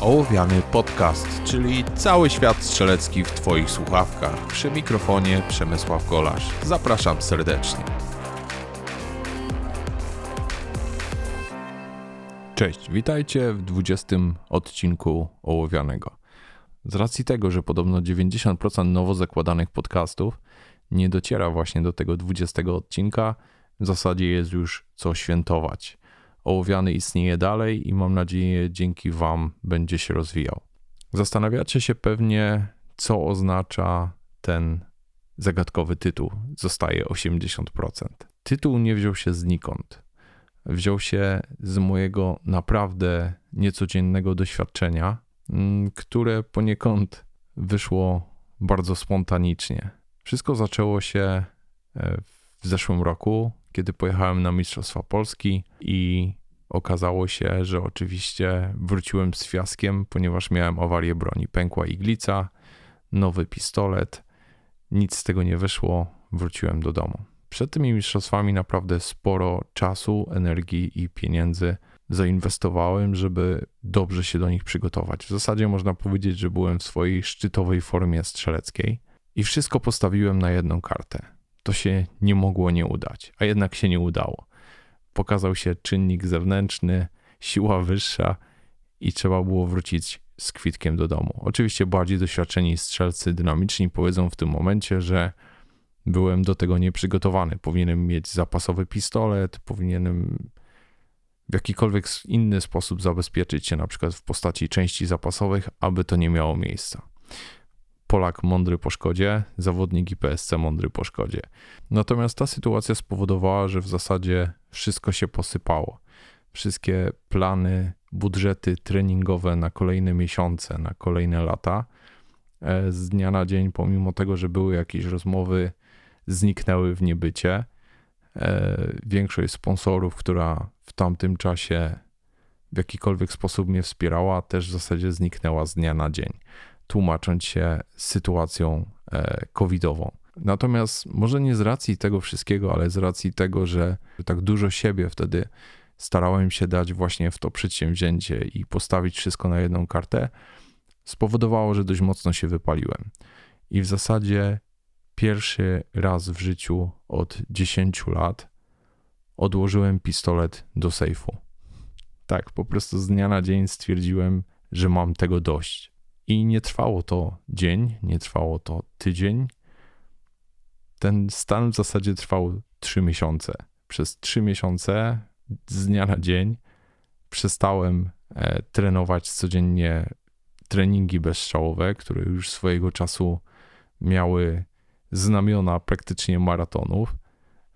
Ołowiany Podcast, czyli cały świat strzelecki w Twoich słuchawkach. Przy mikrofonie Przemysław Golasz. Zapraszam serdecznie. Cześć, witajcie w 20 odcinku Ołowianego. Z racji tego, że podobno 90% nowo zakładanych podcastów nie dociera właśnie do tego 20 odcinka, w zasadzie jest już co świętować. Ołowiany istnieje dalej i mam nadzieję dzięki Wam będzie się rozwijał. Zastanawiacie się pewnie, co oznacza ten zagadkowy tytuł. Zostaje 80%. Tytuł nie wziął się znikąd. Wziął się z mojego naprawdę niecodziennego doświadczenia, mm, które poniekąd wyszło bardzo spontanicznie. Wszystko zaczęło się e, w zeszłym roku, kiedy pojechałem na Mistrzostwa Polski i okazało się, że oczywiście wróciłem z fiaskiem, ponieważ miałem awarię broni. Pękła iglica, nowy pistolet, nic z tego nie wyszło, wróciłem do domu. Przed tymi mistrzostwami naprawdę sporo czasu, energii i pieniędzy zainwestowałem, żeby dobrze się do nich przygotować. W zasadzie można powiedzieć, że byłem w swojej szczytowej formie strzeleckiej i wszystko postawiłem na jedną kartę. To się nie mogło nie udać, a jednak się nie udało. Pokazał się czynnik zewnętrzny, siła wyższa i trzeba było wrócić z kwitkiem do domu. Oczywiście bardziej doświadczeni strzelcy dynamiczni powiedzą w tym momencie, że byłem do tego nieprzygotowany. Powinienem mieć zapasowy pistolet, powinienem w jakikolwiek inny sposób zabezpieczyć się, na przykład w postaci części zapasowych, aby to nie miało miejsca. Polak mądry po szkodzie, zawodnik IPSC mądry po szkodzie. Natomiast ta sytuacja spowodowała, że w zasadzie wszystko się posypało. Wszystkie plany, budżety treningowe na kolejne miesiące, na kolejne lata, e, z dnia na dzień, pomimo tego, że były jakieś rozmowy, zniknęły w niebycie. E, większość sponsorów, która w tamtym czasie w jakikolwiek sposób mnie wspierała, też w zasadzie zniknęła z dnia na dzień tłumacząc się sytuacją e, covidową. Natomiast może nie z racji tego wszystkiego, ale z racji tego, że tak dużo siebie wtedy starałem się dać właśnie w to przedsięwzięcie i postawić wszystko na jedną kartę, spowodowało, że dość mocno się wypaliłem. I w zasadzie pierwszy raz w życiu od 10 lat odłożyłem pistolet do sejfu. Tak, po prostu z dnia na dzień stwierdziłem, że mam tego dość. I nie trwało to dzień, nie trwało to tydzień. Ten stan w zasadzie trwał trzy miesiące. Przez trzy miesiące z dnia na dzień przestałem e, trenować codziennie treningi bezstrzałowe, które już swojego czasu miały znamiona praktycznie maratonów.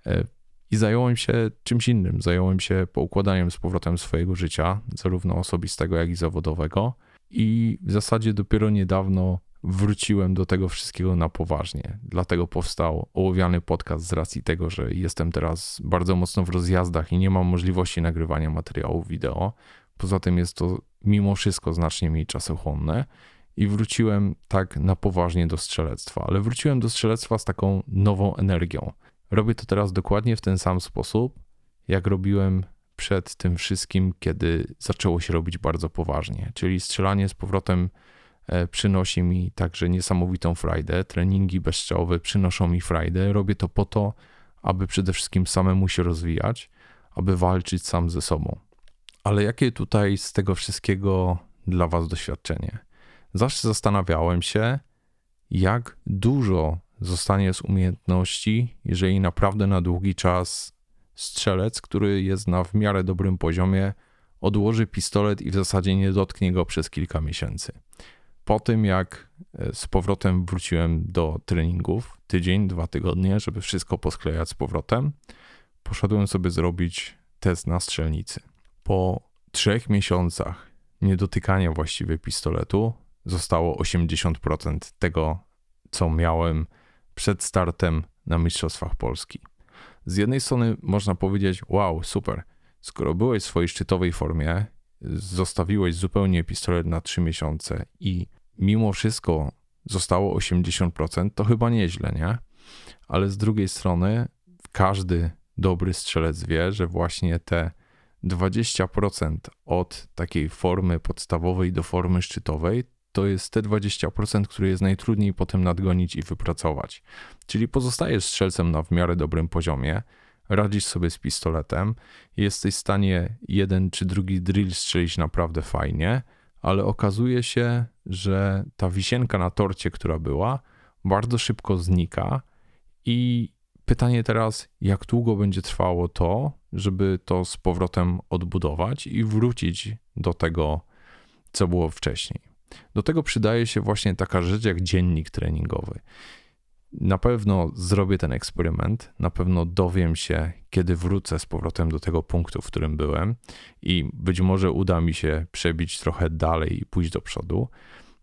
E, I zająłem się czymś innym. Zająłem się poukładaniem z powrotem swojego życia, zarówno osobistego, jak i zawodowego i w zasadzie dopiero niedawno wróciłem do tego wszystkiego na poważnie. Dlatego powstał ołowiany podcast z racji tego, że jestem teraz bardzo mocno w rozjazdach i nie mam możliwości nagrywania materiałów wideo. Poza tym jest to mimo wszystko znacznie mniej czasochłonne i wróciłem tak na poważnie do strzelectwa, ale wróciłem do strzelectwa z taką nową energią. Robię to teraz dokładnie w ten sam sposób, jak robiłem przed tym wszystkim, kiedy zaczęło się robić bardzo poważnie. Czyli strzelanie z powrotem e, przynosi mi także niesamowitą frajdę. Treningi bezstrzałowe przynoszą mi frajdę. Robię to po to, aby przede wszystkim samemu się rozwijać, aby walczyć sam ze sobą. Ale jakie tutaj z tego wszystkiego dla Was doświadczenie? Zawsze zastanawiałem się, jak dużo zostanie z umiejętności, jeżeli naprawdę na długi czas strzelec, który jest na w miarę dobrym poziomie, odłoży pistolet i w zasadzie nie dotknie go przez kilka miesięcy. Po tym, jak e, z powrotem wróciłem do treningów, tydzień, dwa tygodnie, żeby wszystko posklejać z powrotem, poszedłem sobie zrobić test na strzelnicy. Po trzech miesiącach niedotykania właściwie pistoletu zostało 80% tego, co miałem przed startem na Mistrzostwach Polski z jednej strony można powiedzieć, wow, super, skoro byłeś w swojej szczytowej formie, zostawiłeś zupełnie pistolet na 3 miesiące i mimo wszystko zostało 80%, to chyba nieźle, nie? Ale z drugiej strony każdy dobry strzelec wie, że właśnie te 20% od takiej formy podstawowej do formy szczytowej, to jest te 20%, które jest najtrudniej potem nadgonić i wypracować. Czyli pozostajesz strzelcem na w miarę dobrym poziomie, radzisz sobie z pistoletem, jesteś w stanie jeden czy drugi drill strzelić naprawdę fajnie, ale okazuje się, że ta wisienka na torcie, która była, bardzo szybko znika i pytanie teraz, jak długo będzie trwało to, żeby to z powrotem odbudować i wrócić do tego, co było wcześniej. Do tego przydaje się właśnie taka rzecz jak dziennik treningowy. Na pewno zrobię ten eksperyment, na pewno dowiem się, kiedy wrócę z powrotem do tego punktu, w którym byłem, i być może uda mi się przebić trochę dalej i pójść do przodu.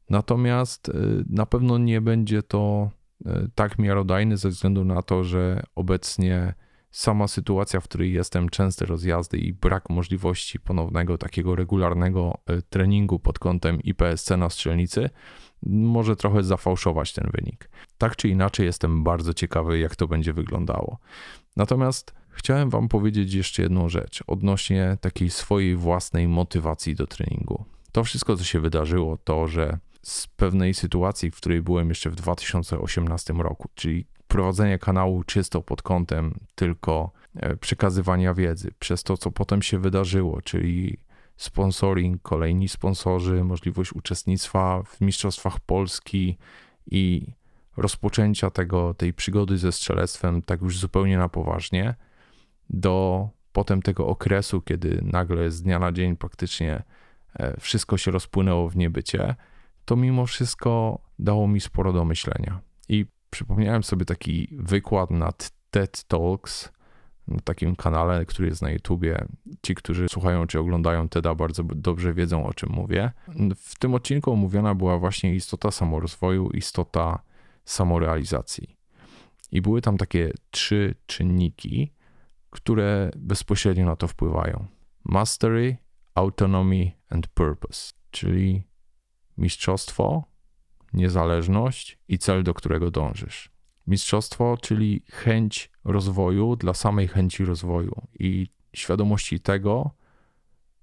Natomiast y, na pewno nie będzie to y, tak miarodajny ze względu na to, że obecnie sama sytuacja, w której jestem, częste rozjazdy i brak możliwości ponownego takiego regularnego y, treningu pod kątem IPSC na strzelnicy może trochę zafałszować ten wynik. Tak czy inaczej, jestem bardzo ciekawy, jak to będzie wyglądało. Natomiast chciałem Wam powiedzieć jeszcze jedną rzecz odnośnie takiej swojej własnej motywacji do treningu. To wszystko, co się wydarzyło, to, że z pewnej sytuacji, w której byłem jeszcze w 2018 roku, czyli prowadzenie kanału czysto pod kątem tylko e, przekazywania wiedzy, przez to, co potem się wydarzyło, czyli sponsoring, kolejni sponsorzy, możliwość uczestnictwa w Mistrzostwach Polski i rozpoczęcia tego, tej przygody ze strzelectwem tak już zupełnie na poważnie, do potem tego okresu, kiedy nagle z dnia na dzień praktycznie e, wszystko się rozpłynęło w niebycie, to mimo wszystko dało mi sporo do myślenia. I przypomniałem sobie taki wykład nad TED Talks, na takim kanale, który jest na YouTubie. Ci, którzy słuchają czy oglądają TEDa, bardzo dobrze wiedzą o czym mówię. W tym odcinku omówiona była właśnie istota samorozwoju, istota samorealizacji. I były tam takie trzy czynniki, które bezpośrednio na to wpływają: mastery, autonomy and purpose, czyli mistrzostwo, niezależność i cel, do którego dążysz. Mistrzostwo, czyli chęć rozwoju dla samej chęci rozwoju i świadomości tego,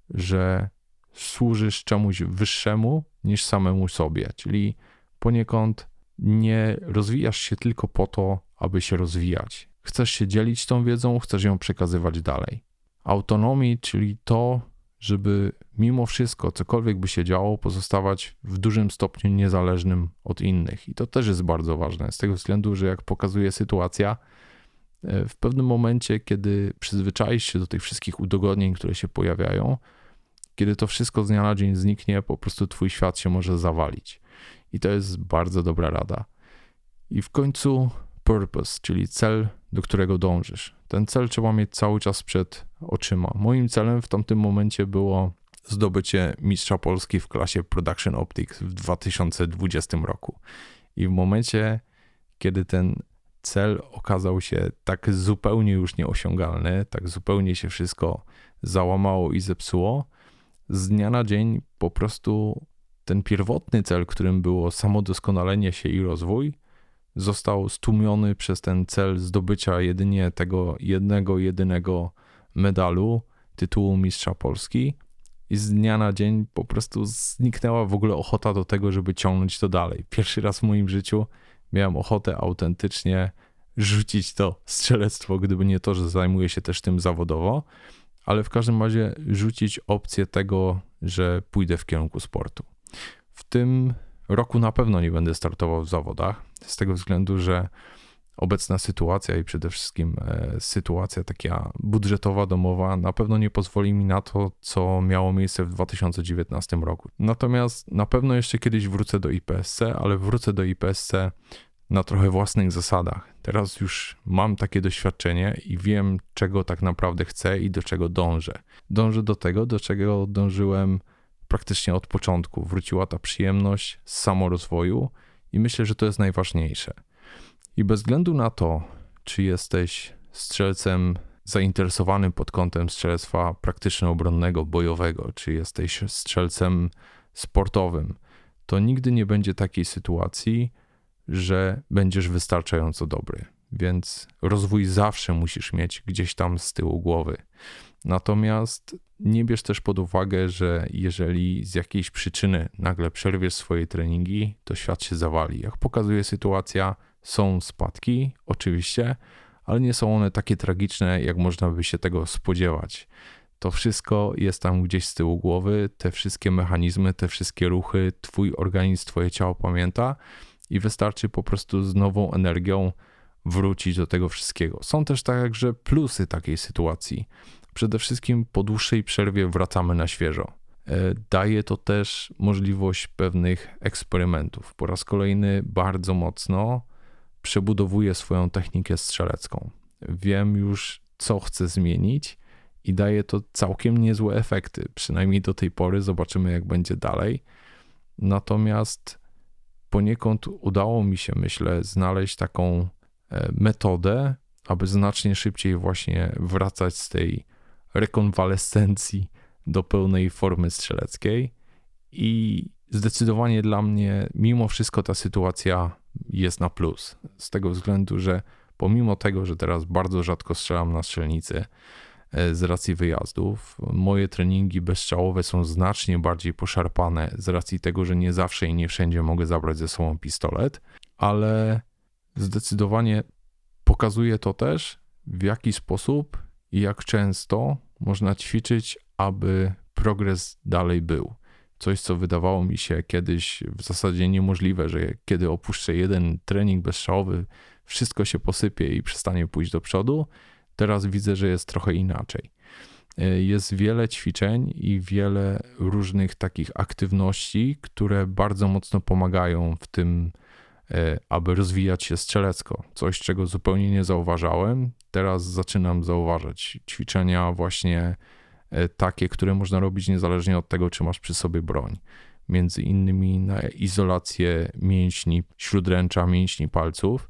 że służysz czemuś wyższemu niż samemu sobie, czyli poniekąd nie rozwijasz się tylko po to, aby się rozwijać. Chcesz się dzielić tą wiedzą, chcesz ją przekazywać dalej. Autonomii, czyli to, żeby mimo wszystko, cokolwiek by się działo, pozostawać w dużym stopniu niezależnym od innych. I to też jest bardzo ważne, z tego względu, że jak pokazuje sytuacja, e, w pewnym momencie, kiedy przyzwyczaisz się do tych wszystkich udogodnień, które się pojawiają, kiedy to wszystko z dnia na dzień zniknie, po prostu twój świat się może zawalić. I to jest bardzo dobra rada. I w końcu purpose, czyli cel, do którego dążysz. Ten cel trzeba mieć cały czas przed oczyma. Moim celem w tamtym momencie było zdobycie mistrza Polski w klasie Production Optics w 2020 roku. I w momencie, kiedy ten cel okazał się tak zupełnie już nieosiągalny, tak zupełnie się wszystko załamało i zepsuło, z dnia na dzień po prostu ten pierwotny cel, którym było samodoskonalenie się i rozwój, został stłumiony przez ten cel zdobycia jedynie tego jednego, jedynego medalu, tytułu Mistrza Polski. I z dnia na dzień po prostu zniknęła w ogóle ochota do tego, żeby ciągnąć to dalej. Pierwszy raz w moim życiu miałem ochotę autentycznie rzucić to strzelectwo, gdyby nie to, że zajmuję się też tym zawodowo, ale w każdym razie rzucić opcję tego, że pójdę w kierunku sportu. W tym roku na pewno nie będę startował w zawodach, z tego względu, że obecna sytuacja i przede wszystkim e, sytuacja taka budżetowa, domowa na pewno nie pozwoli mi na to, co miało miejsce w 2019 roku. Natomiast na pewno jeszcze kiedyś wrócę do IPSC, ale wrócę do IPSC na trochę własnych zasadach. Teraz już mam takie doświadczenie i wiem, czego tak naprawdę chcę i do czego dążę. Dążę do tego, do czego dążyłem praktycznie od początku. Wróciła ta przyjemność z samorozwoju i myślę, że to jest najważniejsze. I bez względu na to, czy jesteś strzelcem zainteresowanym pod kątem strzelectwa praktyczno-obronnego, bojowego, czy jesteś strzelcem sportowym, to nigdy nie będzie takiej sytuacji, że będziesz wystarczająco dobry. Więc rozwój zawsze musisz mieć gdzieś tam z tyłu głowy. Natomiast nie bierz też pod uwagę, że jeżeli z jakiejś przyczyny nagle przerwiesz swoje treningi, to świat się zawali. Jak pokazuje sytuacja, są spadki, oczywiście, ale nie są one takie tragiczne, jak można by się tego spodziewać. To wszystko jest tam gdzieś z tyłu głowy, te wszystkie mechanizmy, te wszystkie ruchy, twój organizm, twoje ciało pamięta i wystarczy po prostu z nową energią wrócić do tego wszystkiego. Są też także plusy takiej sytuacji. Przede wszystkim po dłuższej przerwie wracamy na świeżo. E, daje to też możliwość pewnych eksperymentów. Po raz kolejny bardzo mocno przebudowuję swoją technikę strzelecką. Wiem już, co chcę zmienić i daje to całkiem niezłe efekty. Przynajmniej do tej pory zobaczymy, jak będzie dalej. Natomiast poniekąd udało mi się, myślę, znaleźć taką e, metodę, aby znacznie szybciej właśnie wracać z tej rekonwalescencji do pełnej formy strzeleckiej. I zdecydowanie dla mnie, mimo wszystko, ta sytuacja jest na plus. Z tego względu, że pomimo tego, że teraz bardzo rzadko strzelam na strzelnicy e, z racji wyjazdów, moje treningi bezstrzałowe są znacznie bardziej poszarpane z racji tego, że nie zawsze i nie wszędzie mogę zabrać ze sobą pistolet, ale zdecydowanie pokazuje to też, w jaki sposób i jak często można ćwiczyć, aby progres dalej był. Coś, co wydawało mi się kiedyś w zasadzie niemożliwe, że kiedy opuszczę jeden trening bezstrzałowy, wszystko się posypie i przestanie pójść do przodu. Teraz widzę, że jest trochę inaczej. Jest wiele ćwiczeń i wiele różnych takich aktywności, które bardzo mocno pomagają w tym, e, aby rozwijać się strzelecko. Coś, czego zupełnie nie zauważałem. Teraz zaczynam zauważać ćwiczenia właśnie E, takie, które można robić niezależnie od tego, czy masz przy sobie broń. Między innymi na izolację mięśni śródręcza, mięśni palców.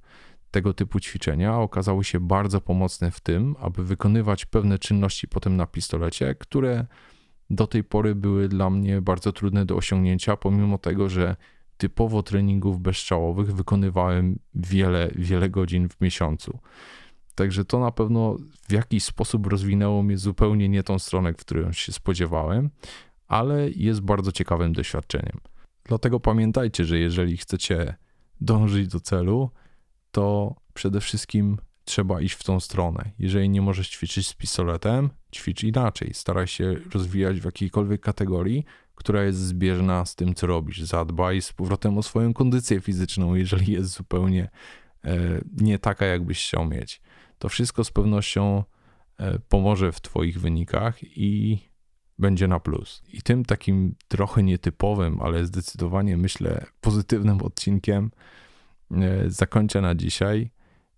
Tego typu ćwiczenia okazały się bardzo pomocne w tym, aby wykonywać pewne czynności potem na pistolecie, które do tej pory były dla mnie bardzo trudne do osiągnięcia, pomimo tego, że typowo treningów bezstrzałowych wykonywałem wiele, wiele godzin w miesiącu. Także to na pewno w jakiś sposób rozwinęło mnie zupełnie nie tą stronę, w którą się spodziewałem, ale jest bardzo ciekawym doświadczeniem. Dlatego pamiętajcie, że jeżeli chcecie dążyć do celu, to przede wszystkim trzeba iść w tą stronę. Jeżeli nie możesz ćwiczyć z pistoletem, ćwicz inaczej. Staraj się rozwijać w jakiejkolwiek kategorii, która jest zbieżna z tym, co robisz. Zadbaj z powrotem o swoją kondycję fizyczną, jeżeli jest zupełnie e, nie taka, jakbyś chciał mieć to wszystko z pewnością e, pomoże w Twoich wynikach i będzie na plus. I tym takim trochę nietypowym, ale zdecydowanie myślę pozytywnym odcinkiem e, zakończę na dzisiaj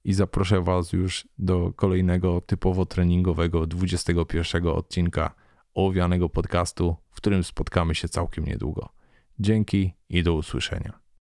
i zaproszę Was już do kolejnego typowo treningowego 21 odcinka ołowianego podcastu, w którym spotkamy się całkiem niedługo. Dzięki i do usłyszenia.